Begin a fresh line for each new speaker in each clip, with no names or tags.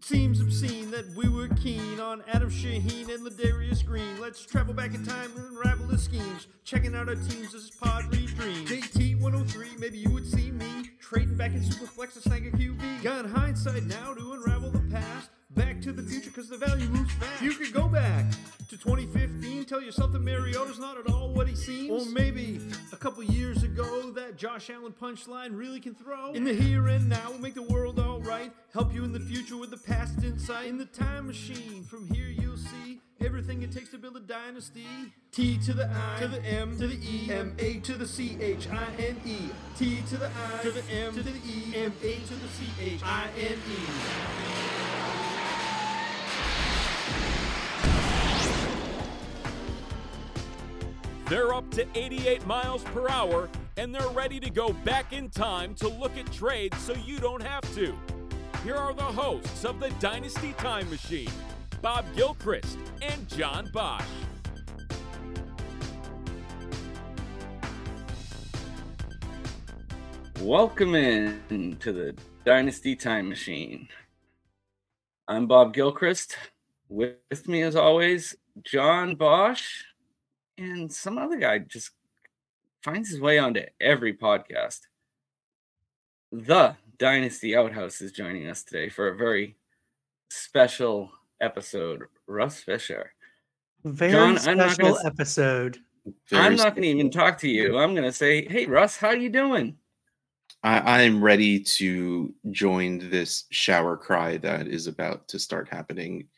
It seems obscene that we were keen on Adam Shaheen and Ladarius Green. Let's travel back in time and unravel the schemes. Checking out our teams as pod redreams. JT 103, maybe you would see me trading back in Superflex to snag QB. Got hindsight now to unravel the past. Back to the future because the value moves fast. You could go back to 2015, tell yourself that Mariota's not at all what he seems. Or maybe a couple years ago, that Josh Allen punchline really can throw. In the here and now, we'll make the world alright. Help you in the future with the past insight. In the time machine, from here you'll see everything it takes to build a dynasty. T to the I, to the M, to the E, M, A to the C, H, I, N, E. T to the I, to the M, to the E, M, A to the C, H, I, N, E.
They're up to 88 miles per hour and they're ready to go back in time to look at trades so you don't have to. Here are the hosts of the Dynasty Time Machine Bob Gilchrist and John Bosch.
Welcome in to the Dynasty Time Machine. I'm Bob Gilchrist. With, me, as always, John Bosch, and some other guy just finds his way onto every podcast. The Dynasty Outhouse is joining us today for a very special episode. Russ Fisher.
Very
John,
special
gonna s-
episode.
I'm not going to even talk to you. I'm going to say, "Hey, Russ, how are you doing?"
I, I am ready to join this shower cry that is about to start happening.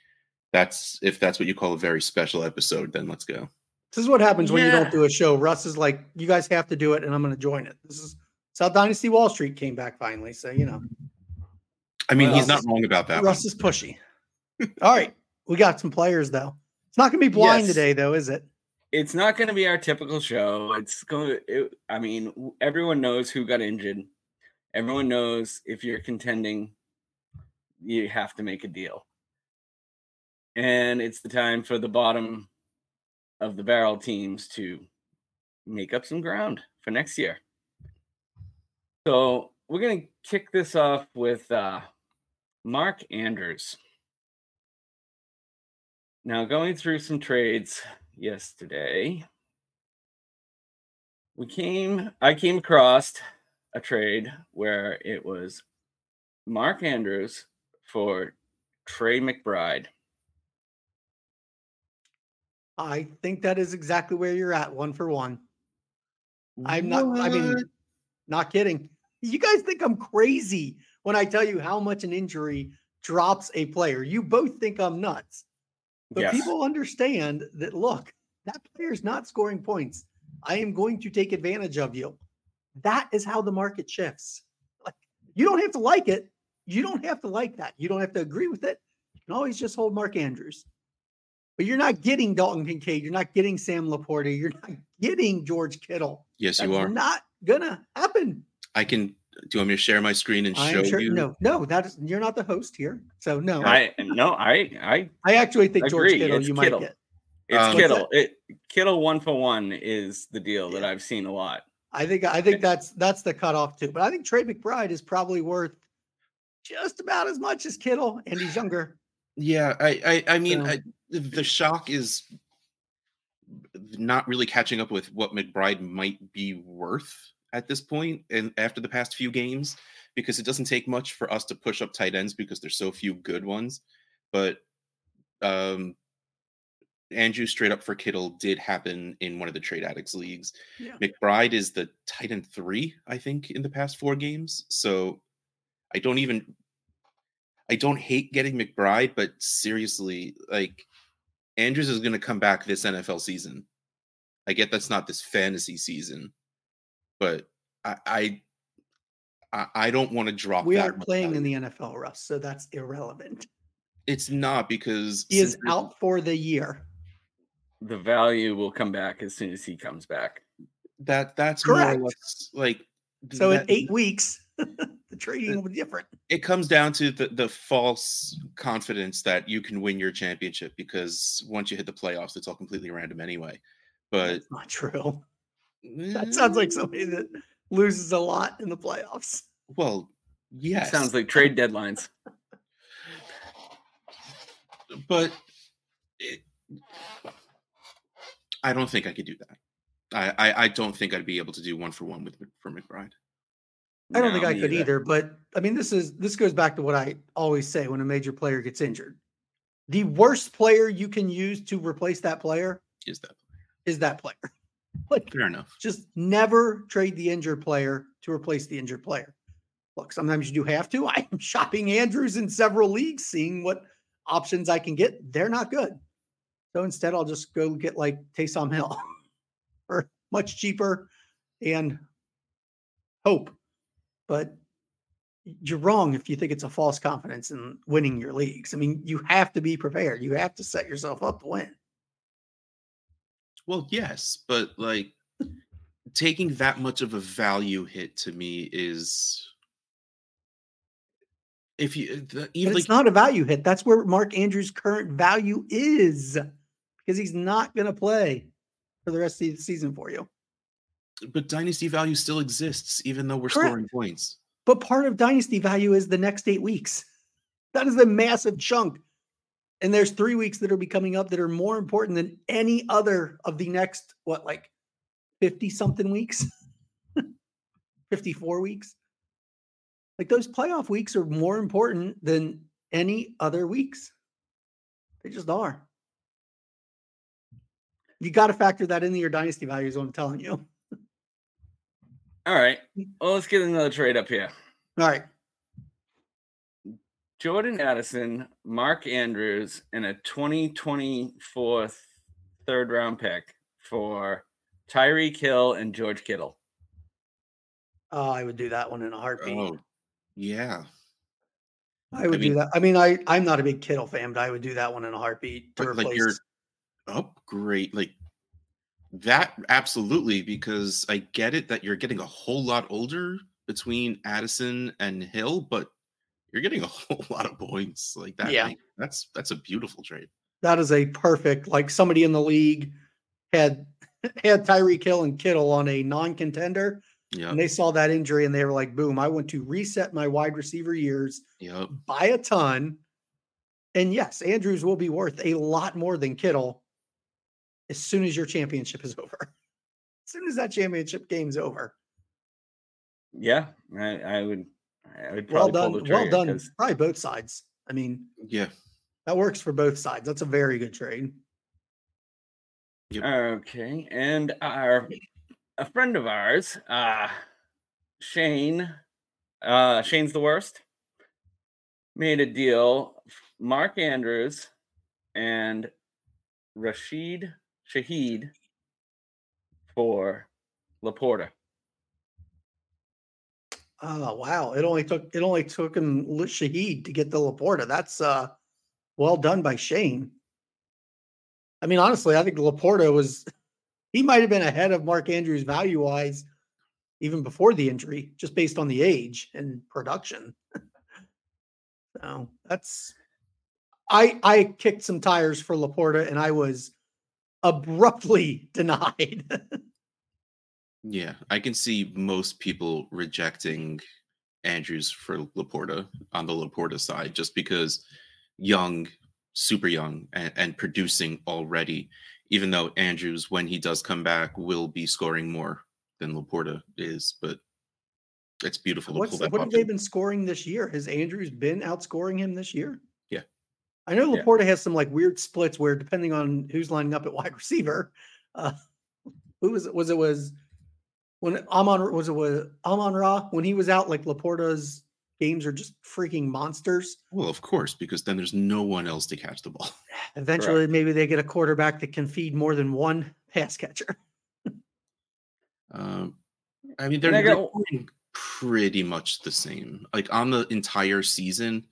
That's if that's what you call a very special episode, then let's go.
This is what happens when you don't do a show. Russ is like, you guys have to do it, and I'm going to join it. This is it's how Dynasty Wall Street came back finally. So you know,
I mean,
Well,
he's not wrong about that.
Russ is pushy. All right, we got some players though. It's not going to be blind
Yes.
today, though, is it?
it's not going to be our typical show. It's going to, it, I mean, everyone knows who got injured. Everyone knows if you're contending, you have to make a deal. And it's the time for the bottom of the barrel teams to make up some ground for next year. So we're going to kick this off with uh, Mark Andrews. Now, going through some trades yesterday, we came, I came across a trade where it was Mark Andrews for Trey McBride.
I think that is exactly where you're at, one for one. I'm not. I mean, not kidding. You guys think I'm crazy when I tell you how much an injury drops a player. You both think I'm nuts. But
Yes.
people understand that look, that player's not scoring points. I am going to take advantage of you. That is how the market shifts. Like you don't have to like it. You don't have to like that. You don't have to agree with it. You can always just hold Mark Andrews. But you're not getting Dalton Kincaid. You're not getting Sam Laporta. You're not getting George Kittle.
Yes, you are.
not gonna happen.
I can. Do you want me to share my screen and
I
show
am sure.
you?
No, no, that is you're not the host here. So no, I,
I no, I I I
actually think George
agree,
Kittle.
it's
You
Kittle.
might get.
it's
Um,
Kittle. It Kittle one for one is the deal that I've seen a lot.
I think I think that's that's the cutoff too. But I think Trey McBride is probably worth just about as much as Kittle, and he's younger.
Yeah, I. I, I mean,
So-
I, the shock is not really catching up with what McBride might be worth at this point, and after the past few games, because it doesn't take much for us to push up tight ends because there's so few good ones. But um, Andrew straight up for Kittle did happen in one of the trade addicts leagues.
Yeah.
McBride is the tight end three, I think, in the past four games. So I don't even I don't hate getting McBride, but seriously, like Andrews is gonna come back this NFL season. I get that's not this fantasy season, but I I I, I don't want to drop.
We
that
aren't playing in the NFL, Russ, so that's irrelevant.
It's not because
He is out for the year.
The value will come back as soon as he comes back.
That that's
Correct.
more or less like
So in eight weeks, the trading will be different.
it comes down to the, the false confidence that you can win your championship because once you hit the playoffs, it's all completely random anyway. But
That's not true. That sounds like mm. somebody that loses a lot in the playoffs.
well, yes.
Sounds like trade deadlines.
but it, I don't think I could do that. I, I I don't think I'd be able to do one for one with for McBride.
I don't think I could
neither.
either, but I mean, this is this goes back to what I always say when a major player gets injured. The worst player you can use to replace that player
Is that
is that player. Like,
fair enough?
just never trade the injured player to replace the injured player. Look, sometimes you do have to. I am shopping Andrews in several leagues, seeing what options I can get. They're not good. So instead, I'll just go get like Taysom Hill or much cheaper and hope. But you're wrong if you think it's a false confidence in winning your leagues. I mean, you have to be prepared. You have to set yourself up to win.
Well, yes, but like taking that much of a value hit to me is if you the, even
it's
like
not a value hit. That's where Mark Andrews' current value is because he's not going to play for the rest of the season for you.
But dynasty value still exists even though we're
Correct.
scoring points.
But part of dynasty value is the next eight weeks. That is a massive chunk. And there's three weeks that are be coming up that are more important than any other of the next, what, like 50 something weeks? 54 weeks? Like those playoff weeks are more important than any other weeks. They just are. You got to factor that into your dynasty values, what I'm telling you.
All right. Well, let's get another trade up here.
All right.
Jordan Addison, Mark Andrews, and a 2024 third round pick for Tyreek Hill and George Kittle.
Oh, I would do that one in a heartbeat.
Oh, yeah.
I would
mean-
do that. I mean, I I'm not a big Kittle fan, but I would do that one in a heartbeat to
But, like,
replace.
you're- Upgrade like that absolutely because I get it that you're getting a whole lot older between Addison and Hill, but you're getting a whole lot of points like that.
Yeah.
like, that's that's a beautiful trade.
that is a perfect like somebody in the league had had Tyreek Hill and Kittle on a non-contender,
Yeah.
and they saw that injury and they were like, "Boom! I want to reset my wide receiver years
Yep.
by a ton." And yes, Andrews will be worth a lot more than Kittle as soon as your championship is over. As soon as that championship game's over.
Yeah, I, I would. I would
Well
probably
done.
pull the
Well
trigger
done.
'cause-
Probably both sides. I mean,
Yeah.
that works for both sides. That's a very good trade.
Okay, and our a friend of ours, uh Shane, uh Shane's the worst, made a deal. Mark Andrews and Rashid Shaheed for Laporta.
Oh wow! It only took it only took him Shaheed to get the Laporta. That's uh well done by Shane. I mean, honestly, I think Laporta was he might have been ahead of Mark Andrews value wise even before the injury, just based on the age and production. so that's I I kicked some tires for Laporta and I was abruptly denied.
Yeah. I can see most people rejecting Andrews for Laporta on the Laporta side just because young, super young, and, and producing already, even though Andrews, when he does come back, will be scoring more than Laporta is. But it's beautiful to
What's
pull that
what have they been scoring this year? Has Andrews been outscoring him this year?
Yeah.
I know
Yeah.
Laporta has some like weird splits where depending on who's lining up at wide receiver, uh who was it? Was it was when Amon was it was Amon Ra when he was out, like Laporta's games are just freaking monsters.
Well, of course, because then there's no one else to catch the ball.
Eventually, maybe they get a quarterback that can feed more than one pass catcher.
Um, I mean, they're,
And I
they're pretty much the same. Like on the entire season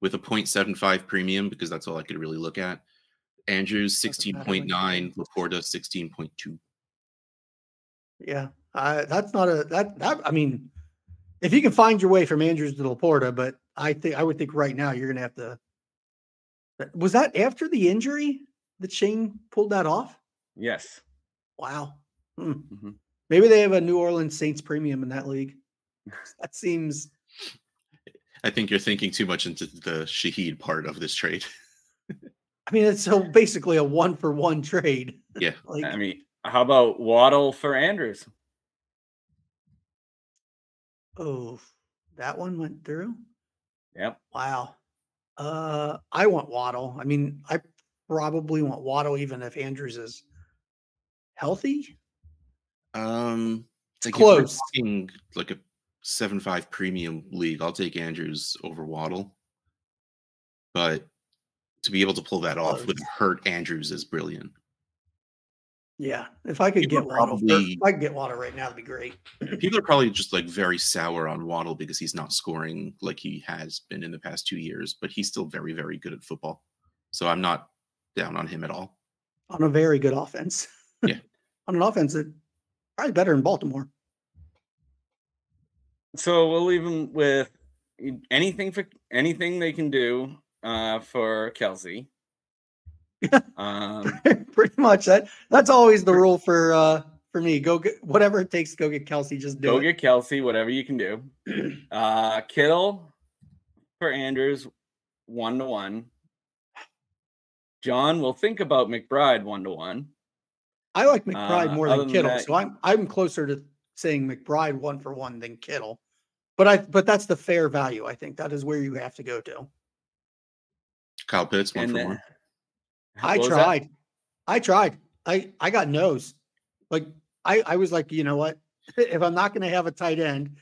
with a 0.75 premium, because that's all I could really look at. Andrews
Doesn't matter when you
16.9,
play.
Laporta 16.2.
Yeah, uh, that's not a that that. I mean, if you can find your way from Andrews to Laporta, but I think I would think right now you're gonna have to. Was that after the injury that Shane pulled that off?
Yes.
Wow. Hmm.
Mhm.
Maybe they have a New Orleans Saints premium in that league. That seems
I think you're thinking too much into the Shaheed part of this trade.
I mean, it's so basically a one for one trade.
Yeah.
like
I mean, how about Waddle for Andrews?
oh, that one went through.
Yep.
Wow. Uh, I want Waddle. I mean, I probably want Waddle even if Andrews is healthy.
Um,
It's
like if we're
close.
talking like a seven five premium league. I'll take Andrews over Waddle, but to be able to pull that off would
Close.
hurt Andrews is brilliant.
Yeah, if I could
People
get Waddle,
probably-
if I could get Waddle right now, that'd be great.
People are probably just like very sour on Waddle because he's not scoring like he has been in the past two years, but he's still very very good at football. So I'm not down on him at all.
on a very good offense.
Yeah.
on an offense that probably better in Baltimore.
So we'll leave them with anything for anything they can do uh, for Kelce. um,
Pretty much that. That's always the rule for uh for me. Go get whatever it takes go get Kelce. Just do
go
it.
get Kelce, whatever you can do. Uh, Kittle for Andrews, one to one. John will think about McBride one to one.
I like McBride
Uh,
more than
than
Kittle,
that-
so I'm I'm closer to saying McBride one for one than Kittle. But I but that's the fair value. I think that is where you have to go to.
Kyle Pitts one
And
for
then-
one.
I
What that?
tried. I tried. I I got no's. Like I I was like, you know what? if I'm not going to have a tight end,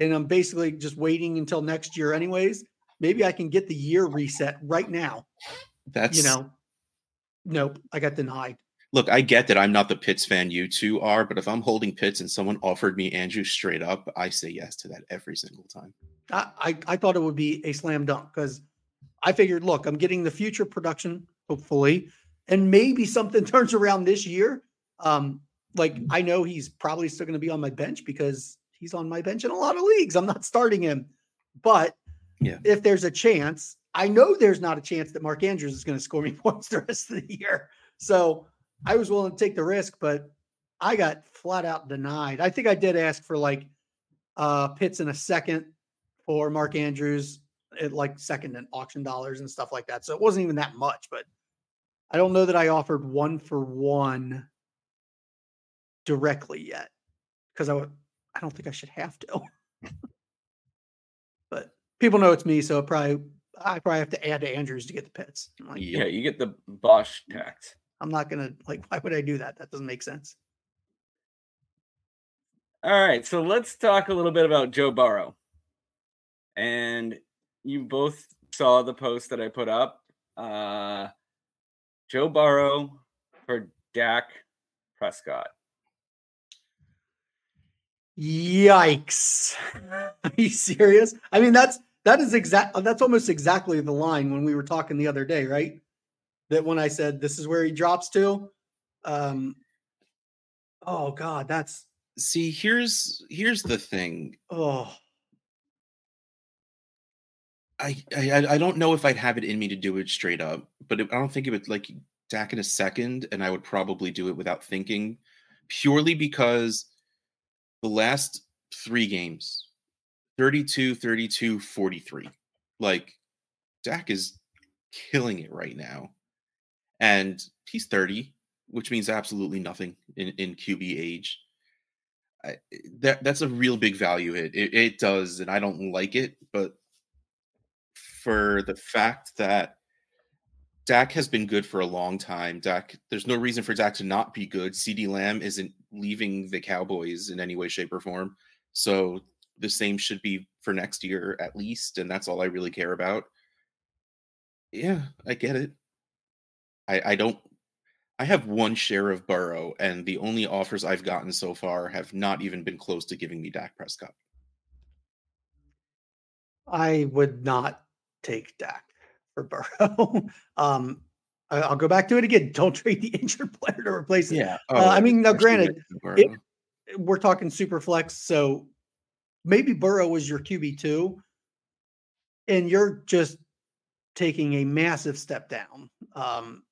and I'm basically just waiting until next year, anyways, maybe I can get the year reset right now.
That's
You know, nope, I got denied.
Look, I get that I'm not the Pitts fan you two are, but if I'm holding Pitts and someone offered me Andrew straight up, I say yes to that every single time.
I I, I thought it would be a slam dunk because I figured, look, I'm getting the future production, hopefully, and maybe something turns around this year. Um, like I know he's probably still going to be on my bench because he's on my bench in a lot of leagues. I'm not starting him, but
Yeah.
if there's a chance, I know there's not a chance that Mark Andrews is going to score me points the rest of the year. So I was willing to take the risk, but I got flat out denied. I think I did ask for like uh Pitts in a second for Mark Andrews at like second and auction dollars and stuff like that. So it wasn't even that much, but I don't know that I offered one for one directly yet because I would I don't think I should have to. but people know it's me, so probably I probably have to add to Andrews to get the Pitts. Like,
Yeah, you get the Bosch tax.
I'm not gonna like why would I do that? That doesn't make sense.
All right, so let's talk a little bit about Joe Burrow. And you both saw the post that I put up. Uh, Joe Burrow for Dak Prescott.
Yikes. Are you serious? I mean, that's that is exact that's almost exactly the line when we were talking the other day, right? That when I said this is where he drops to. Um oh god, that's
See, here's here's the thing.
oh
I, I I don't know if I'd have it in me to do it straight up, but it, I don't think it would like Dak in a second, and I would probably do it without thinking, purely because the last three games 32, 32, 43. Like Dak is killing it right now. And he's 30, which means absolutely nothing in, in QB age. I, eh, that that's a real big value hit. It, it does, and I don't like it, but for the fact that Dak has been good for a long time. Dak, there's no reason for Dak to not be good. CeeDee Lamb isn't leaving the Cowboys in any way, shape, or form. So the same should be for next year at least, and that's all I really care about. Yeah, I get it. I I don't I have one share of Burrow, and the only offers I've gotten so far have not even been close to giving me Dak Prescott.
I would not take Dak for Burrow. um I- I'll go back to it again. Don't trade the injured player to replace it.
Oh,
Uh, I mean, now granted, it- we're talking super flex, so maybe Burrow was your QB two, and you're just taking a massive step down. Um,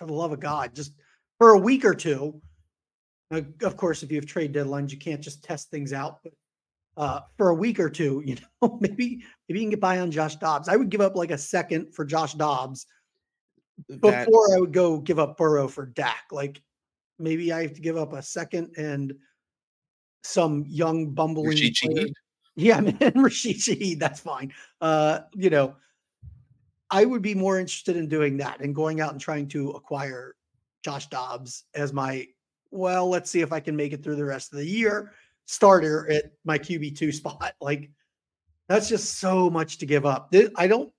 for the love of God, just for a week or two. uh, Of course, if you have trade deadlines, you can't just test things out. But uh, for a week or two, you know, maybe maybe you can get by on Josh Dobbs. I would give up like a second for Josh Dobbs before I would go give up Burrow for Dak. Like maybe I have to give up a second and some young bumbling.
Rashid
player.
Shaheed?
Yeah, man, Rashid Shaheed, that's fine. Uh, you know, I would be more interested in doing that and going out and trying to acquire Josh Dobbs as my well, let's see if I can make it through the rest of the year starter at my QB2 spot. Like that's just so much to give up. I don't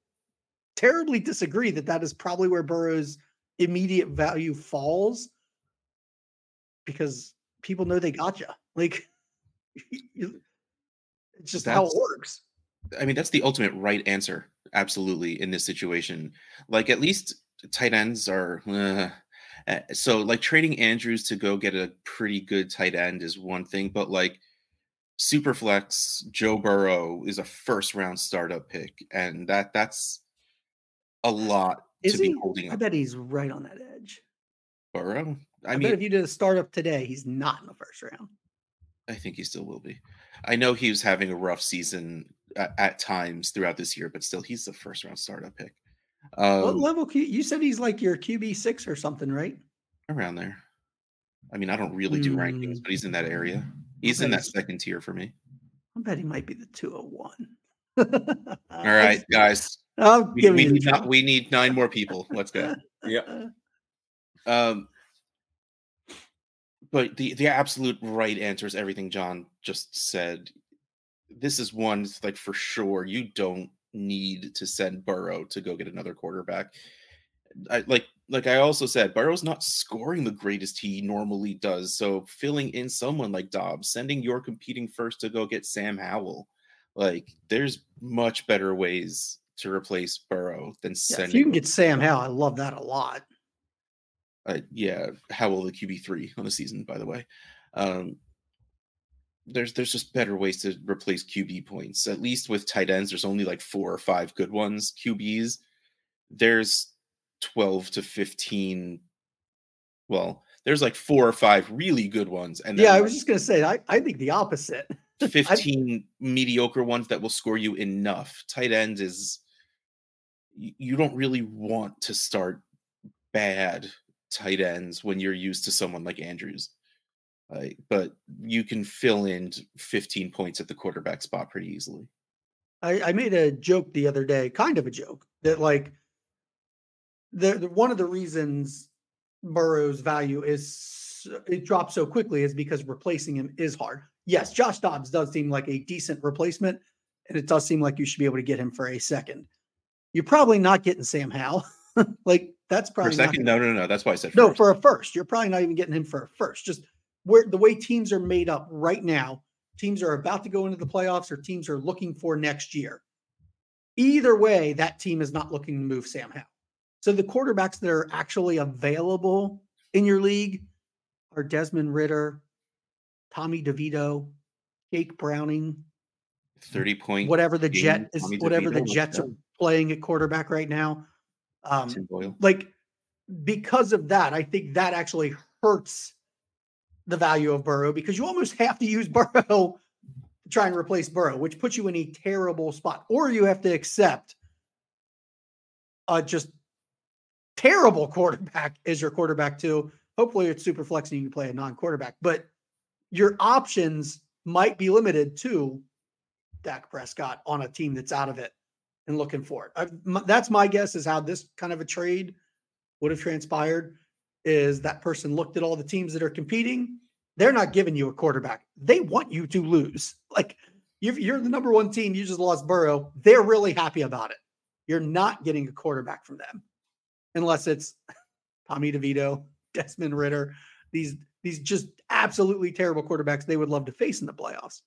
terribly disagree that that is probably where Burrow's immediate value falls because people know they got you. Like it's just how it works.
I mean, that's the ultimate right answer, absolutely, in this situation. Like, at least tight ends are. uh, uh, so, like, trading Andrews to go get a pretty good tight end is one thing, but like, Superflex Joe Burrow is a first round startup pick, and that that's a lot
Is
to be holding
I
up.
bet he's right on that edge.
Burrow.
I,
I
bet if you did a startup today, he's not in the first round.
I think he still will be. I know he was having a rough season at, at times throughout this year, but still, he's the first round startup pick.
what
Um,
level? Q- you said he's like your QB six or something, right?
around there. I mean, I don't really do rankings,
Mm.
but he's in that area. He's in that second tier for me.
I bet he might be the two hundred one.
All right, guys,
I'll
we,
give
we
you
need not, we need nine more people. Let's go.
Yep.
Um, but the the absolute right answer is everything John just said. This is one that's like for sure you don't need to send Burrow to go get another quarterback. I like like I also said, Burrow's not scoring the greatest he normally does. So filling in someone like Dobbs, sending your competing first to go get Sam Howell, like there's much better ways to replace Burrow than
Yeah,
sending.
if you can get Sam Howell, I love that a lot.
uh, yeah, Howell the QB three on the season, by the way. Um, there's there's just better ways to replace QB points. At least with tight ends, there's only like four or five good ones. QBs, there's twelve to fifteen. Well, there's like four or five really good ones, and
Yeah, I
like
was just gonna say, I, I think the opposite.
15 mediocre ones that will score you enough. Tight end is you don't really want to start bad tight ends when you're used to someone like Andrews. Like, but you can fill in 15 points at the quarterback spot pretty easily.
I, I made a joke the other day, kind of a joke, that like the, the one of the reasons Burrow's value is it drops so quickly is because replacing him is hard. Yes, Josh Dobbs does seem like a decent replacement, and it does seem like you should be able to get him for a second. You're probably not getting Sam Howell. like that's
For
probably
a
not
second, no, no, no, no. That's why I said
no
first.
for a first. You're probably not even getting him for a first. Just where the way teams are made up right now, teams are about to go into the playoffs or teams are looking for next year. Either way, that team is not looking to move Sam Howell. So the quarterbacks that are actually available in your league are Desmond Ridder, Tommy DeVito, Jake Browning,
30 point.
whatever the
game,
jet is,
Tommy
whatever
DeVito,
the Jets are playing at quarterback right now. Um, like because of that, I think that actually hurts the value of Burrow because you almost have to use Burrow to try and replace Burrow, which puts you in a terrible spot. Or you have to accept a just terrible quarterback as your quarterback too. Hopefully it's super flex and you can play a non-quarterback, but your options might be limited to Dak Prescott on a team that's out of it and looking for it. I've, m- that's my guess is how this kind of a trade would have transpired is that person looked at all the teams that are competing. They're not giving you a quarterback. They want you to lose. Like you're the number one team. You just lost Burrow. They're really happy about it. You're not getting a quarterback from them unless it's Tommy DeVito, Desmond Ridder, these these just absolutely terrible quarterbacks they would love to face in the playoffs.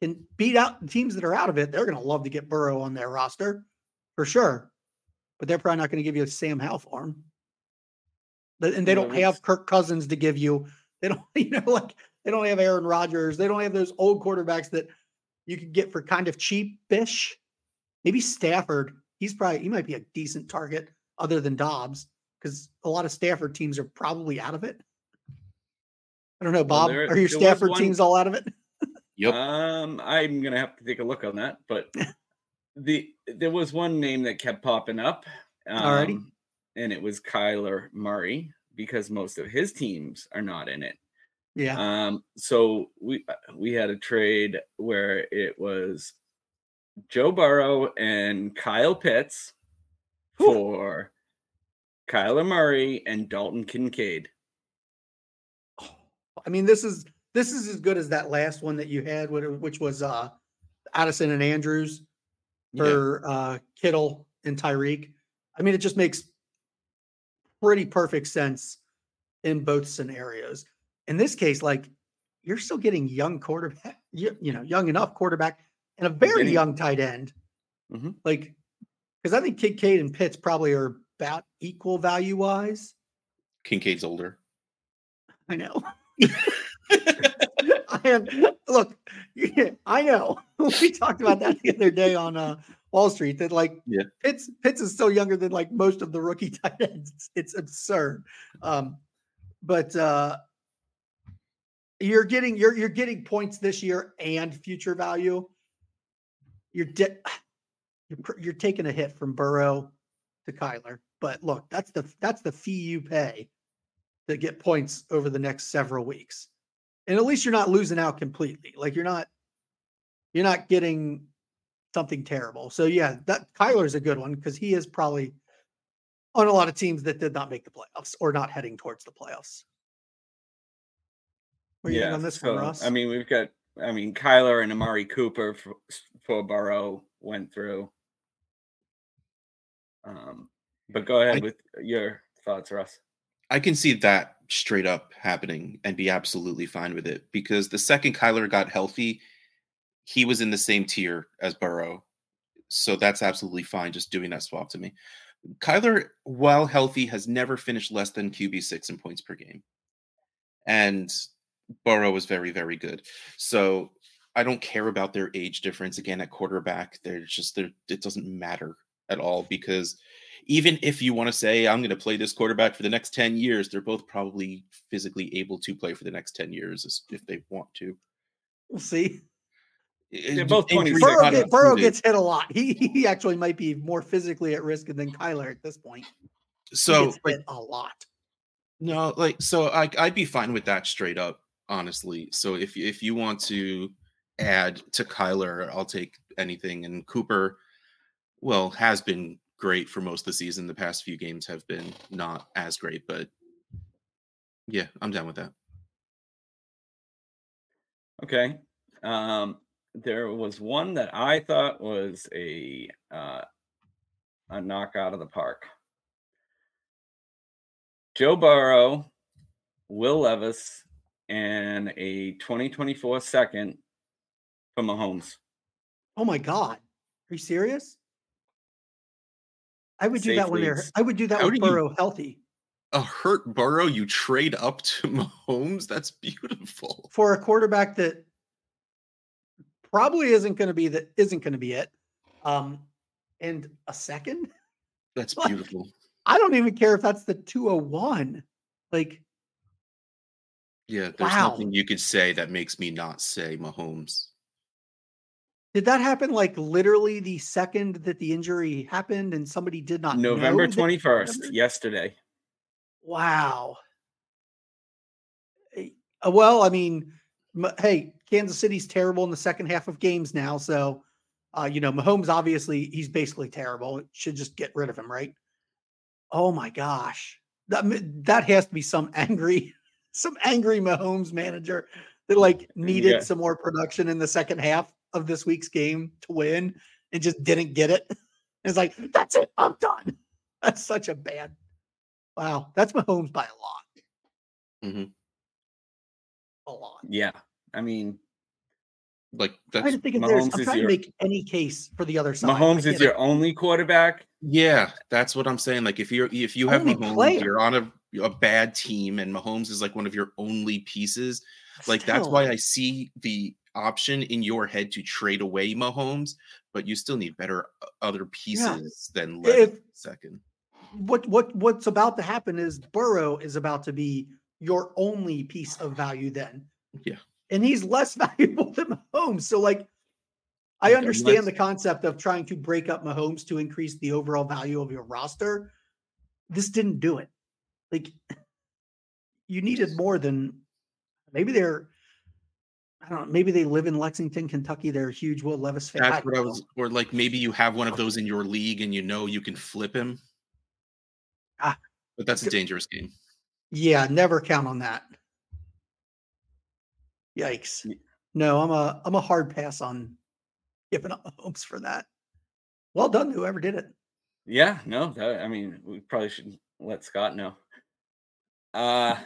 Can beat out the teams that are out of it. They're going to love to get Burrow on their roster for sure, but they're probably not going to give you a Sam Howell. But- And they don't have Kirk Cousins to give you. They don't, you know, like they don't have Aaron Rodgers. They don't have those old quarterbacks that you could get for kind of cheap-ish. Maybe Stafford. He's probably he might be a decent target other than Dobbs because a lot of Stafford teams are probably out of it. I don't know,
Well,
Bob.
there-
are your Stafford
one-
teams all out of it?
Yep.
Um, I'm gonna have to take a look on that, but the there was one name that kept popping up.
Alrighty.
um, and it was Kyler Murray because most of his teams are not in it.
Yeah.
Um, so we uh, we had a trade where it was Joe Burrow and Kyle Pitts
Whew.
for Kyler Murray and Dalton Kincaid.
I mean, this is this is as good as that last one that you had, which was uh Addison and Andrews
Yeah.
for uh Kittle and Tyreek. I mean, it just makes pretty perfect sense in both scenarios. In this case, like you're still getting young quarterback, you, you know, young enough quarterback and a very young tight end.
Mhm.
Like, because I think Kincaid and Pitts probably are about equal value wise.
Kincaid's older.
I know. I am look, I know. We talked about that the other day on uh Wall Street that like
Yeah.
Pitts Pitts is still younger than like most of the rookie tight ends. It's, it's absurd. Um but uh you're getting you're you're getting points this year and future value. You're di- you're pr- you're taking a hit from Burrow to Kyler. But look, that's the that's the fee you pay to get points over the next several weeks. And at least you're not losing out completely. Like you're not you're not getting something terrible. So yeah, that Kyler's a good one because he is probably on a lot of teams that did not make the playoffs or not heading towards the playoffs. Where you yeah, on this one,
so,
Russ?
I mean, we've got, I mean, Kyler and Amari Cooper for, for Burrow went through. Um, but go ahead
I-
with your thoughts, Russ.
I can see that straight up happening and be absolutely fine with it because the second Kyler got healthy, he was in the same tier as Burrow. So that's absolutely fine just doing that swap to me. Kyler, while healthy, has never finished less than QB six in points per game. And Burrow was very, very good. So I don't care about their age difference again at quarterback. They're just there, it doesn't matter at all because even if you want to say I'm going to play this quarterback for the next 10 years, they're both probably physically able to play for the next 10 years if they want to.
we'll see.
They're both
Injuries
Burrow, get, Burrow gets hit a lot. He he actually might be more physically at risk than Kyler at this point. He
so
gets
like
hit a lot.
no like so I I'd be fine with that straight up honestly. So if if you want to add to Kyler, I'll take anything and Cooper well has been great for most of the season. The past few games have been not as great, but yeah, I'm down with that.
Okay. Um, there was one that I thought was a uh, a knock out of the park. Joe Burrow, Will Levis, and a 2024 second for Mahomes.
Oh my god. Are you serious? I would do
Safe
that when they're. I would do that
How
with
do you-
Burrow healthy.
A hurt Burrow, you trade up to Mahomes. That's beautiful.
for a quarterback that probably isn't going to be that isn't going to be it. Um, and a second,
That's
Like,
beautiful.
I don't even care if that's the 201. Like,
Yeah, there's
Wow.
nothing you could say that makes me not say Mahomes.
did that happen like literally the second that the injury happened and somebody did not
November
that-
21st, yesterday.
Wow. Eh, Well, I mean, hey, Kansas City's terrible in the second half of games now. So, uh, you know, Mahomes obviously he's basically terrible. It Should just get rid of him, right? Oh my gosh, that that has to be some angry, some angry Mahomes manager that like needed
Yeah.
some more production in the second half of this week's game to win and just didn't get it. It's like that's it, I'm done. That's such a bad. Wow, that's Mahomes by a lot.
Mm-hmm.
A lot.
Yeah. I mean,
Like
I'm
that's
trying to think if there's.
Mahomes
I'm trying
your-
to make any case for the other side. I
Mahomes is
get it.
your only quarterback.
yeah, that's what I'm saying. Like if you're if you have
Only
Mahomes,
player.
you're on a a bad team, and Mahomes is like one of your only pieces. Like that's why I see the option in your head to trade away Mahomes, but you still need better uh, other pieces than Levis
If-
second.
what what what's about to happen is Burrow is about to be your only piece of value then.
Yeah.
And he's less valuable than Mahomes. So like I understand
let's-
the concept of trying to break up Mahomes to increase the overall value of your roster. this didn't do it. Like you needed more than maybe they're I don't know, maybe they live in Lexington, Kentucky. They're a huge Will Levis fan.
That's what I was, or like maybe you have one of those in your league and you know you can flip him.
Ah.
but that's a dangerous game.
Yeah, never count on that. Yikes. No, I'm a I'm a hard pass on giving up hopes for that. Well done, whoever did it.
Yeah, no, that, I mean, we probably should let Scott know. Uh,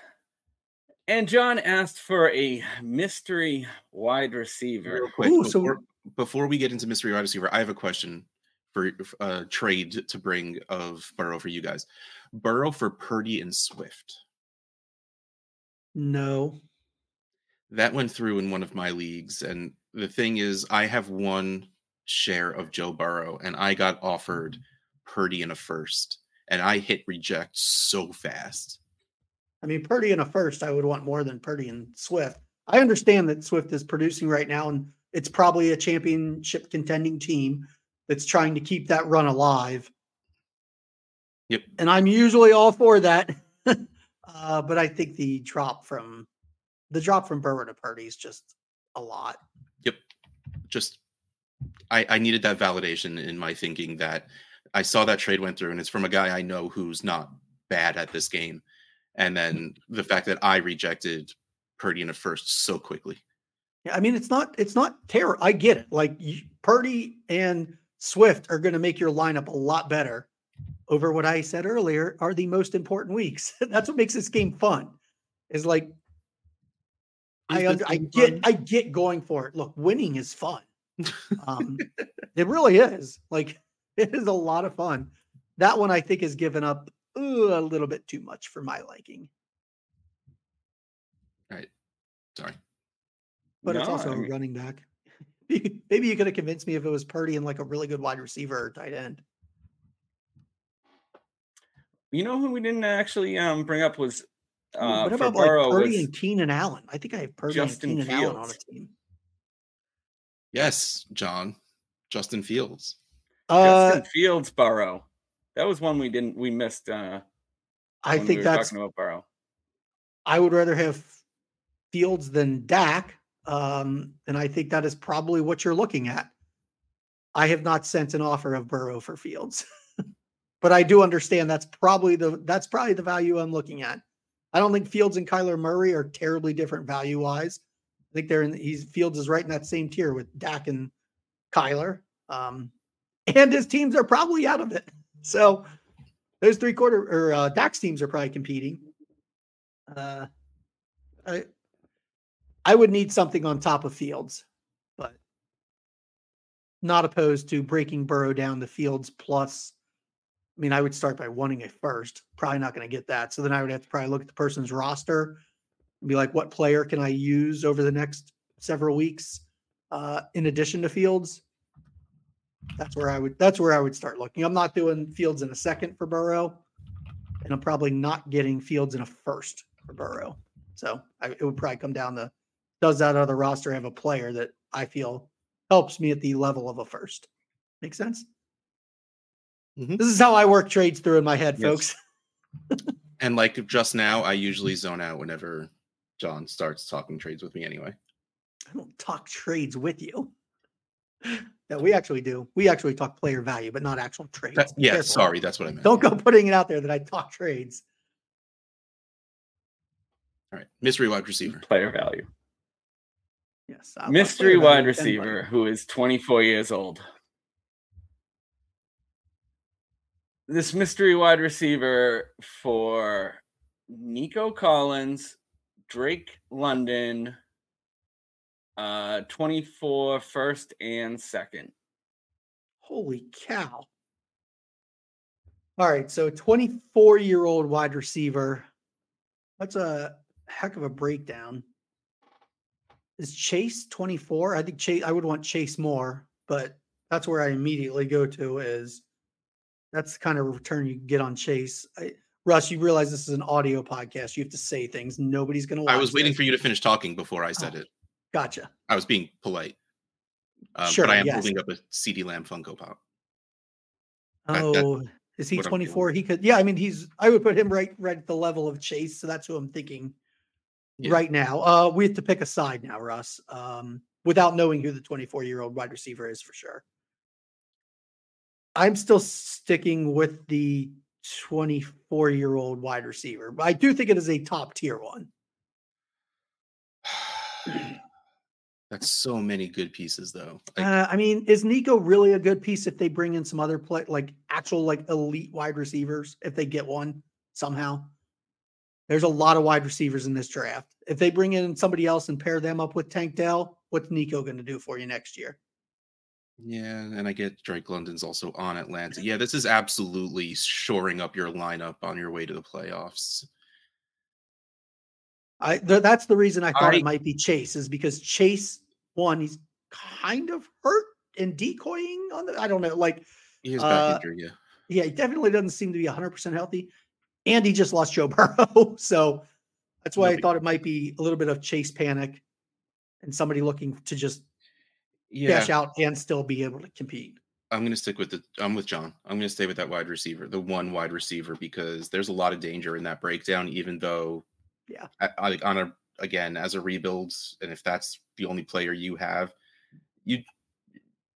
and John asked for a mystery wide receiver.
Real quick,
Ooh, so-
before, before we get into mystery wide receiver, I have a question for uh, trade to bring of Burrow for you guys. Burrow for Purdy and Swift.
No.
That went through in one of my leagues, and the thing is, I have one share of Joe Burrow, and I got offered Purdy in a first, and I hit reject so fast.
I mean, Purdy in a first, I would want more than Purdy and Swift. I understand that Swift is producing right now, and it's probably a championship contending team that's trying to keep that run alive.
Yep.
And I'm usually all for that. uh, but I think the drop from the drop from Burrow to Purdy is just a lot.
Yep. Just I, I needed that validation in my thinking that I saw that trade went through and it's from a guy I know who's not bad at this game. And mm-hmm. then the fact that I rejected Purdy in a first so quickly.
Yeah, I mean, it's not it's not terror. I get it. Like you, Purdy and Swift are going to make your lineup a lot better over what I said earlier are the most important weeks. That's what makes this game fun. Is like I under, I get
fun?
I get going for it. Look, winning is fun. Um, it really is. Like it is a lot of fun. That one I think is given up ooh, a little bit too much for my liking, Right.
Sorry.
but it's also
I
a
mean-
running back. Maybe you could have convinced me if it was Purdy and like a really good wide receiver or tight end.
You know who we didn't actually um bring up was uh
what about
Burrow
like Purdy and Keenan Allen? I think I have Purdy
Justin
and Keenan Allen on a team.
Yes, John. Justin Fields.
Uh,
Justin Fields Burrow. That was one we didn't we missed uh
I think
we were
that's.
talking about Burrow.
I would rather have Fields than Dak, um, and I think that is probably what you're looking at. I have not sent an offer of Burrow for Fields, but I do understand that's probably the that's probably the value I'm looking at. I don't think Fields and Kyler Murray are terribly different value wise. I think they're in he's Fields is right in that same tier with Dak and Kyler. Um, and his teams are probably out of it. So those three quarter or uh, Dak's teams are probably competing. Uh, I I would need something on top of Fields, but not opposed to breaking Burrow down to Fields plus. I mean, I would start by wanting a first. Probably not going to get that. So then I would have to probably look at the person's roster and be like, what player can I use over the next several weeks uh, in addition to Fields? That's where I would. That's where I would start looking. I'm not doing Fields in a second for Burrow, and I'm probably not getting Fields in a first for Burrow. So I, it would probably come down to does that other roster have a player that I feel helps me at the level of a first? Make sense?
Mhm.
This is how I work trades through in my head,
Yes.
folks.
And like just now, I usually zone out whenever John starts talking trades with me anyway.
I don't talk trades with you. No, we actually do. We actually talk player value, but not actual trades.
That- yeah,
careful.
sorry, that's what I meant.
Don't go putting it out there that I talk trades.
All right. Mystery wide receiver.
Player value.
Yes. I'll
Mystery wide receiver who is 24 years old. This mystery wide receiver for Nico Collins, Drake London, uh 24 first and second.
Holy cow. All right. So 24 year old wide receiver. That's a heck of a breakdown. Is Chase 24? I think Chase, I would want Chase more, but that's where I immediately go to is that's the kind of return you get on Chase. I, Russ, you realize this is an audio podcast. You have to say things. Nobody's going to
I was waiting for you to finish talking before I said
Oh,
it.
Gotcha.
I was being polite. Um,
Sure,
but I am
yes.
holding up a CeeDee Lamb Funko Pop. That-
Oh, Is he
what I'm feeling.
24? He could, yeah. I mean, he's. I would put him right, right at the level of Chase. So that's who I'm thinking
Yeah.
right now. Uh, we have to pick a side now, Russ. Um, without knowing who the 24 year old wide receiver is for sure. I'm still sticking with the 24 year old wide receiver. But I do think it is a top tier one.
That's so many good pieces, though. Like,
Uh, I mean, is Nico really a good piece if they bring in some other play, like actual like elite wide receivers, if they get one somehow? There's a lot of wide receivers in this draft. If they bring in somebody else and pair them up with Tank Dell, what's Nico going to do for you next year?
Yeah, and I get Drake London's also on Atlanta. Yeah, this is absolutely shoring up your lineup on your way to the playoffs.
I th- that's the reason I thought
I-
it might be Chase is because Chase one he's kind of hurt and decoying on the I don't know like
He has
Uh,
back injury, yeah.
yeah he definitely doesn't seem to be 100% healthy and he just lost Joe Burrow so that's why I thought it might be a little bit of Chase panic and somebody looking to just
Yeah,
dash out and still be able to compete.
I'm going to stick with the. I'm with John. I'm going to stay with that wide receiver, the one wide receiver, because there's a lot of danger in that breakdown. Even though,
Yeah.
I, I, on a again as a rebuild, and if that's the only player you have, you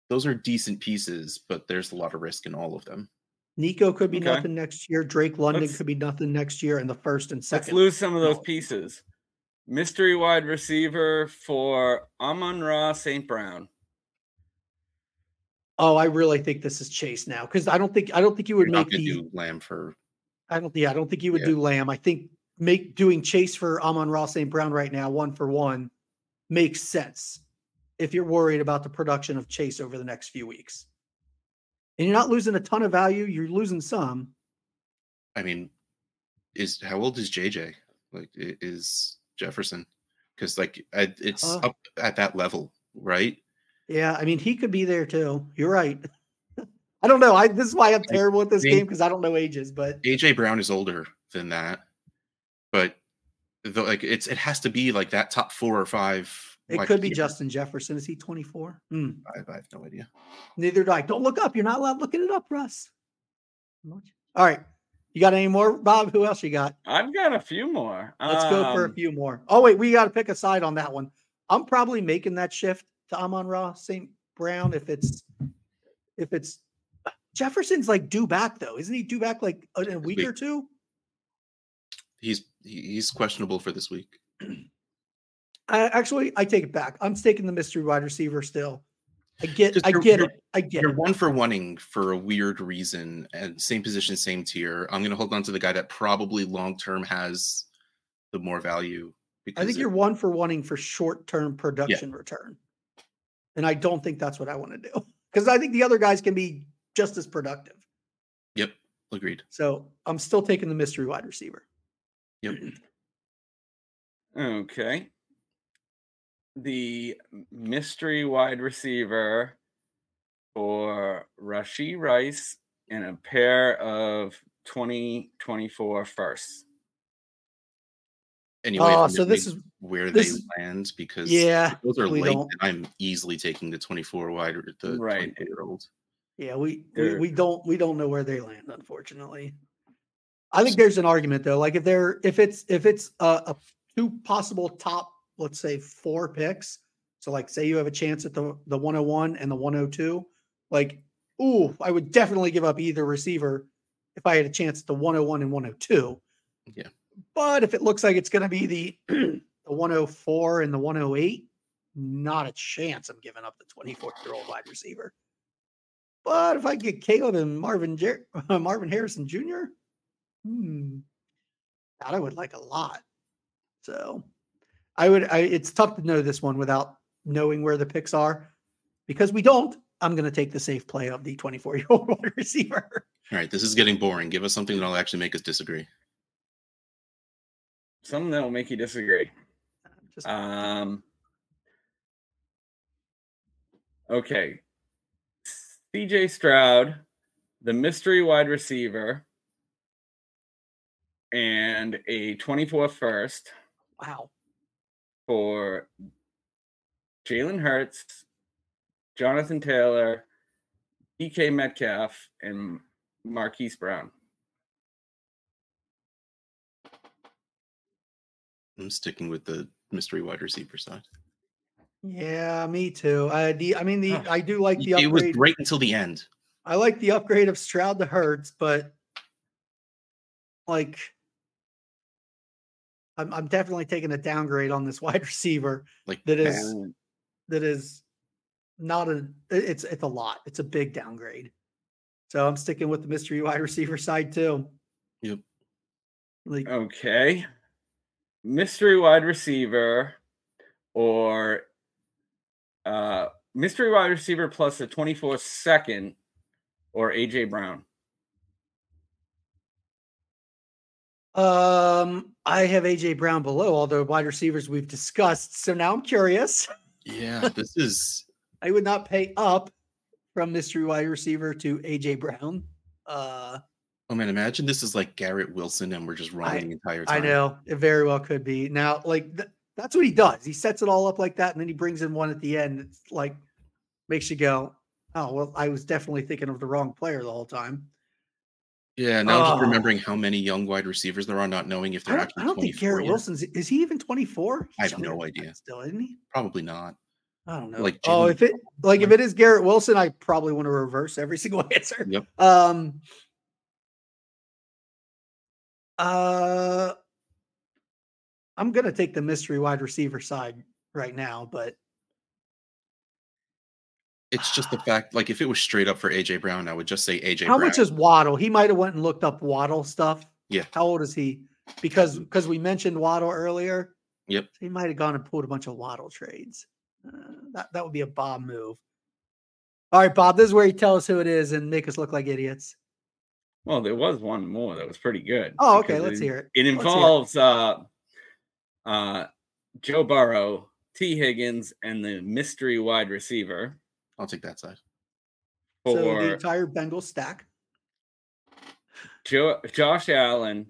those are decent pieces, but there's a lot of risk in all of them.
Nico could be
Okay.
nothing next year. Drake London
Let's-
could be nothing next year in the first and
Let's
second.
lose some of those pieces. Mystery wide receiver for Amon Ra St. Brown.
Oh, I really think this is Chase now because I don't think I don't think you would
You're
make the
do Lamb for
I don't yeah I don't think you would
Yeah.
do Lamb. I think make doing Chase for Amon Ra St. Brown right now one for one makes sense if you're worried about the production of Chase over the next few weeks. And you're not losing a ton of value, you're losing some.
I mean, is how old is JJ? Like, is Jefferson? Because like, I, it's
Uh.
up at that level, right?
Yeah, I mean he could be there too. You're right. I don't know. I this is why I'm terrible at this game because I don't know ages, but
AJ Brown is older than that, but the, like, it's it has to be like that top four or five.
it
wide
could be
receiver.
Justin Jefferson. Is he 24? Hmm.
I, I have no idea.
Neither do I. Don't look up. You're not allowed looking it up, Russ. All right. You got any more, Bob? Who else you got?
I've got a few more.
Let's go for a
Um,
few more. Oh, wait, we got to pick a side on that one. I'm probably making that shift to Amon Ra St. Brown if it's if it's Jefferson's like due back though. Isn't he due back like in a week or two?
He's he's questionable for this week.
I, actually, I take it back. I'm taking the mystery wide receiver still. I get, I get it. I get
You're
it.
one for wanting for a weird reason, and same position, same tier. I'm going to hold on to the guy that probably long term has the more value. Because
I think
it-
you're one for wanting for short term production return. And I don't think that's what I want to do because I think the other guys can be just as productive.
Yep, agreed.
So I'm still taking the mystery wide receiver.
Yep.
Okay. The mystery wide receiver for Rashee Rice and a pair of 2024 firsts.
Anyway,
Oh, so this is
where
this
they
is-
land because
yeah,
those are late.
don't-
I'm easily taking the 24 wide, or the
Right.
year old.
yeah, we, we we don't we don't know where they land, unfortunately. I think there's an argument though. Like if they're if it's if it's a, a two possible top, let's say four picks. So like say you have a chance at the the 101 and the 102, like ooh, I would definitely give up either receiver if I had a chance at the 101 and 102.
Yeah.
But if it looks like it's going to be the the 104 and the 108, not a chance I'm giving up the 24 year old wide receiver. But if I get Caleb and Marvin Jer- Marvin Harrison Jr., hmm, that I would like a lot. So I would. I, it's tough to know this one without knowing where the picks are because we don't. I'm going to take the safe play of the 24 year old wide receiver.
All right, this is getting boring. Give us something that'll actually make us disagree.
Something that will make you disagree.
Just
Um, okay. CJ Stroud, the mystery wide receiver, and a 24 first
wow.
for Jalen Hurts, Jonathan Taylor, DK Metcalf, and Marquise Brown.
I'm sticking with the mystery wide receiver side.
Yeah, me too. I the I mean the
Huh.
I do like the
It was great until the end.
I like the upgrade of Stroud to Hurts, but like I'm I'm definitely taking a downgrade on this wide receiver
Like
that is that is not a it's it's a lot. It's a big downgrade. So I'm sticking with the mystery wide receiver side too.
Yep.
Like
okay. Mystery wide receiver or uh mystery wide receiver plus a 24 second or AJ Brown.
um I have AJ Brown below all the wide receivers we've discussed. So now I'm curious.
Yeah, this is
I would not pay up from mystery wide receiver to AJ Brown. Uh
oh man, imagine this is like Garrett Wilson and we're just running the entire time.
I know it very well could be. Now, like th- that's what he does. He sets it all up like that, and then he brings in one at the end. It's like makes you go, "Oh well, I was definitely thinking of the wrong player the whole time."
Yeah, now I'm just remembering how many young wide receivers there are, not knowing if they're
don't,
actually
I don't
24
think Garrett
yet.
Wilson's is he even twenty four?
I have no idea.
Still, isn't he?
Probably not.
I don't know.
Like
oh, if it like if it is Garrett Wilson, I probably want to reverse every single answer.
Yep.
Um. Uh, I'm gonna take the mystery wide receiver side right now, but
It's just the fact, like if it was straight up for AJ Brown, I would just say AJ
how
Brown.
much is Waddle? He might have went and looked up Waddle stuff.
Yeah.
How old is he? Because because we mentioned Waddle earlier.
Yep.
So he might have gone and pulled a bunch of Waddle trades. Uh, that that would be a Bob move. All right, Bob. This is where you tell us who it is and make us look like idiots.
Well, there was one more that was pretty good.
Oh, okay. Let's
it,
hear it.
It
Let's it.
involves uh uh Joe Burrow, Tee Higgins, and the mystery wide receiver
I'll take that side.
So the entire Bengal stack.
Joe, Josh Allen,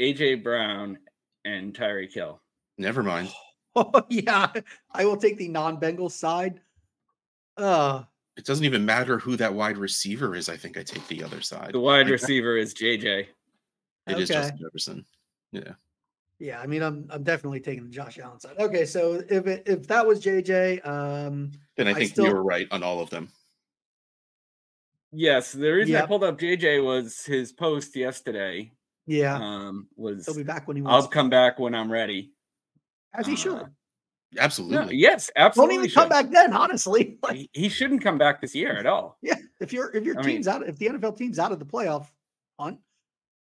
AJ Brown, and Tyreek Hill.
Never mind.
Oh yeah, I will take the non-Bengal side. Uh
It doesn't even matter who that wide receiver is. I think I take the other side.
The wide receiver is JJ.
It is
okay.
Justin Jefferson. Yeah.
yeah, I mean, I'm I'm definitely taking the Josh Allen side. Okay, so if it, if that was JJ, um,
Then I
I
think
still-
you were right on all of them.
Yes, the reason I pulled up JJ was his post yesterday.
yeah,
Um, was
he'll be back when he
I'll come back when I'm ready.
as he should.
Uh, No,
Absolutely.
yes,
Don't
absolutely.
even come back then, honestly. Like,
He, he shouldn't come back this year at all.
yeah, if your if your
I mean-
team's out, if the NFL team's out of the playoff hunt,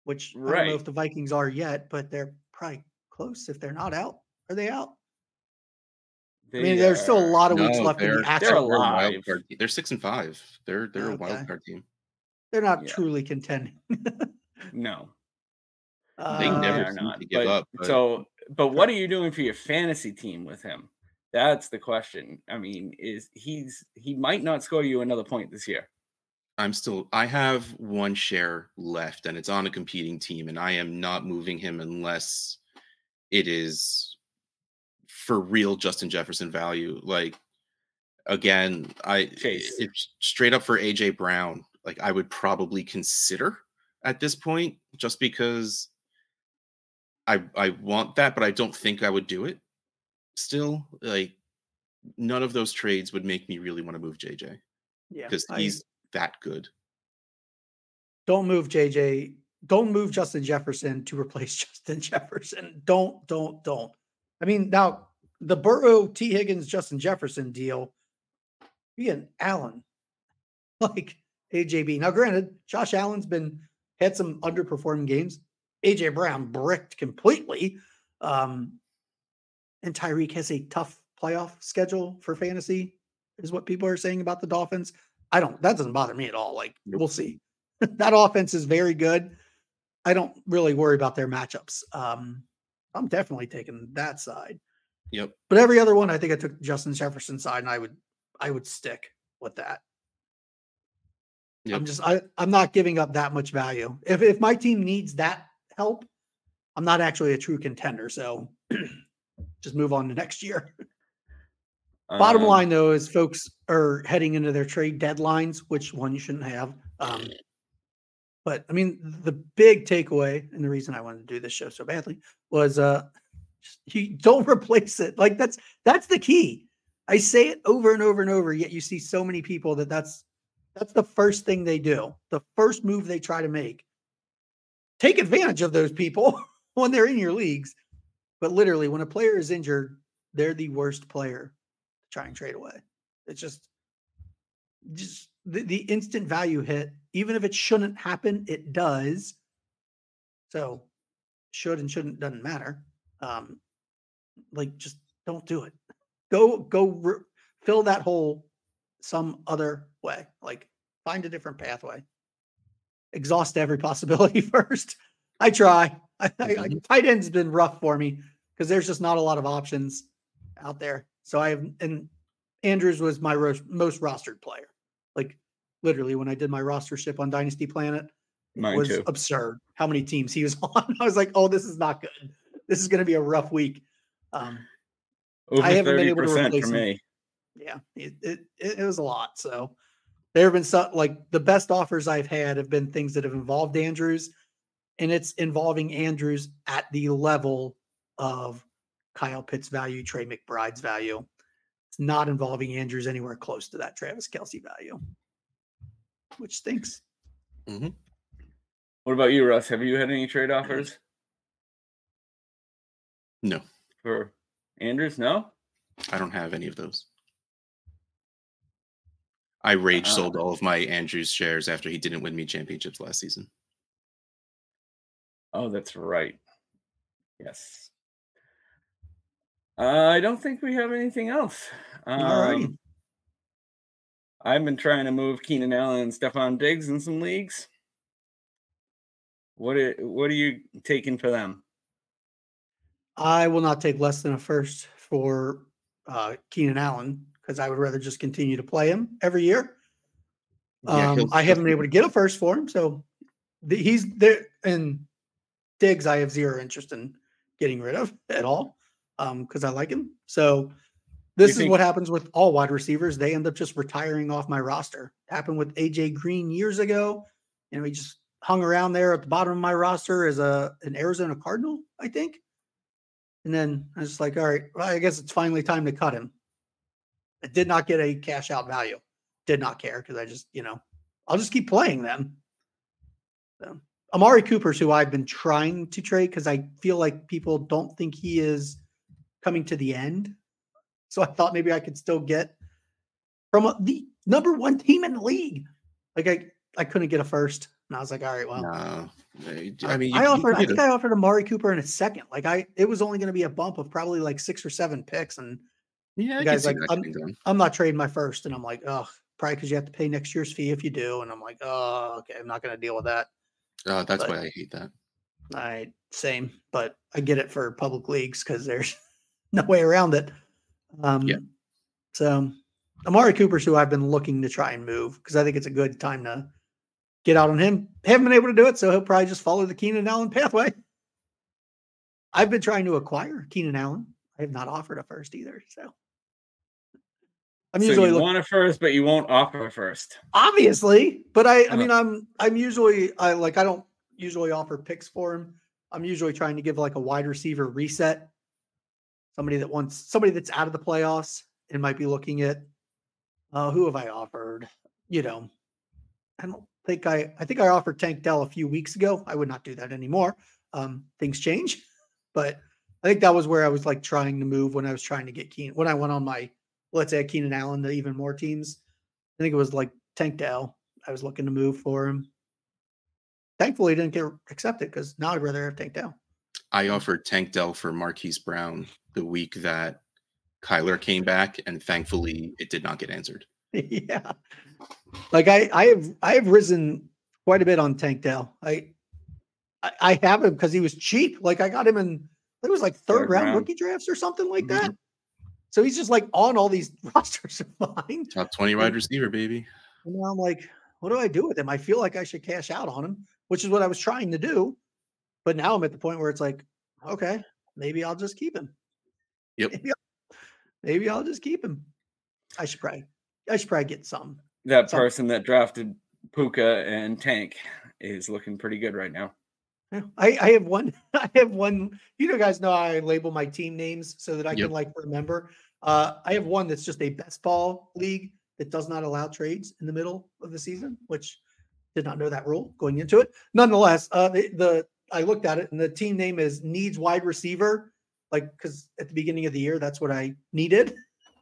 which I don't know if the Vikings are yet, but they're probably close. If they're not out, are they out? I mean,
They
there's still a lot of weeks
No,
left in
they're,
the
they're,
actual.
they're
a wild card. team. They're six and five. They're they're a wild card team.
They're not
Yeah.
truly contending.
No,
They
Uh,
never
they're
seem
not.
to give
but,
up, but-
So, but what are you doing for your fantasy team with him? That's the question. I mean, is he's he might not score you another point this year.
I'm still I have one share left and it's on a competing team and I am not moving him unless it is for real Justin Jefferson value. Like again, I
Chase.
if straight up for AJ Brown, like I would probably consider at this point just because I I want that, but I don't think I would do it. Still, like none of those trades would make me really want to move JJ
yeah,
because he's that good.
don't move JJ. Don't move Justin Jefferson to replace Justin Jefferson. Don't, don't, don't. I mean, now the Burrow, Tee Higgins, Justin Jefferson deal, Ian Allen, like AJB. Now, granted, Josh Allen's been had some underperforming games. AJ Brown bricked completely. Um, and Tyreek has a tough playoff schedule for fantasy, is what people are saying about the Dolphins. I don't, that doesn't bother me at all. Like, we'll see. that offense is very good. I don't really worry about their matchups. Um, I'm definitely taking that side.
Yep.
But every other one, I think I took Justin Jefferson side, and I would, I would stick with that.
Yep.
I'm just, I, I'm not giving up that much value. If if my team needs that help, I'm not actually a true contender. So just move on to next year. Bottom
Um,
line, though, is folks are heading into their trade deadlines, which one you shouldn't have. Um, But I mean, the big takeaway and the reason I wanted to do this show so badly was uh you don't replace it. Like that's that's the key. I say it over and over and over, yet you see so many people that that's that's the first thing they do. The first move they try to make. Take advantage of those people when they're in your leagues. But literally, when a player is injured, they're the worst player to try and trade away. It's just just the, the instant value hit, even if it shouldn't happen, it does. So should and shouldn't doesn't matter. Um, like just don't do it. Go go re- fill that hole some other way. Like find a different pathway. Exhaust every possibility first. I try. I, I,
Mhm.
tight end's been rough for me because there's just not a lot of options out there. So I have and Andrews was my ro- most rostered player. Like literally when I did my rostership on Dynasty Planet,
Mine
was
too.
absurd how many teams he was on. I was like, oh, this is not good. This is going to be a rough week. Um,
Over
I haven't been able to replace
for
him.
me.
yeah, it it it was a lot. So there have been some like the best offers I've had have been things that have involved Andrews, and it's involving Andrews at the level of Kyle Pitts' value, Trey McBride's value. It's not involving Andrews anywhere close to that Travis Kelce value, which stinks. Mm-hmm.
What about you, Russ? Have you had any trade offers
No,
for Andrews? No.
I don't have any of those. I rage
Ah.
sold all of my Andrews shares after he didn't win me championships last season.
Oh, that's right. Yes. Uh, I don't think we have anything else.
Alrighty.
Um, I've been trying to move Keenan Allen and Stefon Diggs in some leagues. What are, what are you taking for them?
I will not take less than a first for uh, Keenan Allen because I would rather just continue to play him every year. Um,
he'll-
I haven't been able to get a first for him, so the, he's there. And Diggs, I have zero interest in getting rid of at all because I like him. So this is what happens with all wide receivers; they end up just retiring off my roster. Happened with AJ Green years ago. You know, he just hung around there at the bottom of my roster as a an Arizona Cardinal, I think. And then I was like, all right, well, I guess it's finally time to cut him. I did not get a cash out value. Did not care because I just, you know, I'll just keep playing them. So Amari Cooper's who I've been trying to trade because I feel like people don't think he is coming to the end. So I thought maybe I could still get from a, the number one team in the league. Like I, I couldn't get a first. And I was like, all right, well,
No, I
I,
I mean,
I
you- you
offered. I think I offered Amari Cooper in a second. Like I, it was only going to be a bump of probably like six or seven picks, and
yeah,
the guy's like, I'm. I'm not trading my first. And I'm like, oh, probably because you have to pay next year's fee if you do. And I'm like, oh, okay, I'm not going to deal with that.
Oh, that's
but-
why I hate that.
I same, but I get it for public leagues because there's no way around it. Um,
Yeah.
So Amari Cooper's who I've been looking to try and move because I think it's a good time to get out on him. Haven't been able to do it, so he'll probably just follow the Keenan Allen pathway. I've been trying to acquire Keenan Allen. I have not offered a first either. So I'm
so
usually
you
looking
want a first, but you won't offer first.
obviously but i i
Uh-huh.
mean i'm i'm usually i like i don't usually offer picks for him. I'm usually trying to give like a wide receiver reset. Somebody that wants somebody that's out of the playoffs and might be looking at uh who have i offered? You know i don't think i i think i offered tank dell a few weeks ago. I would not do that anymore. Um things change but i think that was where i was like trying to move when i was trying to get keen when i went on my let's say keenan allen to even more teams I think it was like Tank Dell. I was looking to move for him. Thankfully, he didn't get accepted because now I'd rather have Tank Dell.
I offered Tank Dell for Marquise Brown the week that Kyler came back, and thankfully it did not get answered.
yeah, like I, I have, I have risen quite a bit on Tank Dell. I, I, I have him because he was cheap. Like I got him in, it was like third,
Third
round,
round.
rookie drafts or something like
Mhm.
that. So he's just like on all these rosters of mine.
Top 20 wide receiver, baby.
And now I'm like, what do I do with him? I feel like I should cash out on him, which is what I was trying to do. But now I'm at the point where it's like, okay, maybe I'll just keep him.
Yep.
Maybe I'll, maybe I'll just keep him. I should probably, I should probably get some.
That
So-
person that drafted Puka and Tank is looking pretty good right now.
I, I have one. I have one. You know, guys know I label my team names so that I
Yep.
can like remember. Uh, I have one that's just a best ball league that does not allow trades in the middle of the season, which did not know that rule going into it. Nonetheless, uh, the, the I looked at it and the team name is needs wide receiver, like because at the beginning of the year that's what I needed.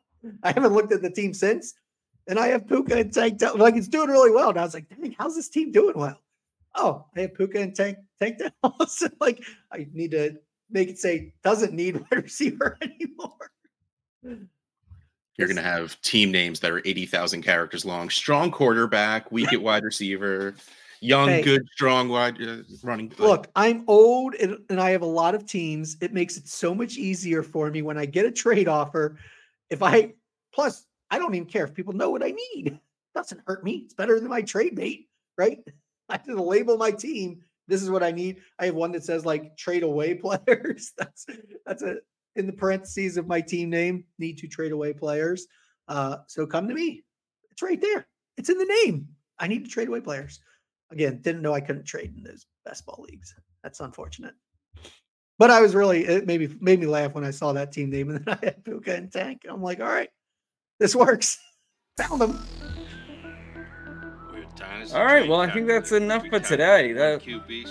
I haven't looked at the team since, and I have Puka and Tank. Like it's doing really well. And I was like, dang, how's this team doing well? Oh, I have Puka and Tank Tank Downs. like I need to make it say doesn't need wide receiver anymore.
You're going to have team names that are 80,000 characters long. Strong quarterback, weak at wide receiver, young,
Hey.
good, strong wide uh, running. like,
Look, I'm old and, and I have a lot of teams. It makes it so much easier for me when I get a trade offer. If I plus I don't even care if people know what I need. doesn't hurt me. It's better than my trade bait, right? I to label my team. This is what I need. I have one that says like trade away players. that's that's a in the parentheses of my team name. Need to trade away players. Uh, so come to me. It's right there. It's in the name. I need to trade away players. Again, didn't know I couldn't trade in those best ball leagues. That's unfortunate. But I was really it made me made me laugh when I saw that team name and then I had Puka and Tank. I'm like, all right, this works. Found them.
All right, well, I think that's enough for today. That-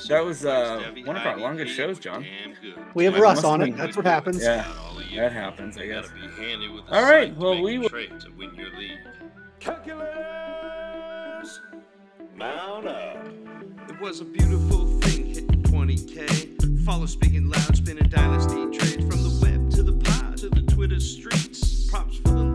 that was, uh, one of our longest shows, John.
We have Russ on it. That's what happens.
Yeah, that happens, I guess. All right, well, we will-
Calculators, mount up. It was a beautiful thing hitting 20k. Follow speaking loud, spinning dynasty trades from the web to the pod to the Twitter streets. Props for the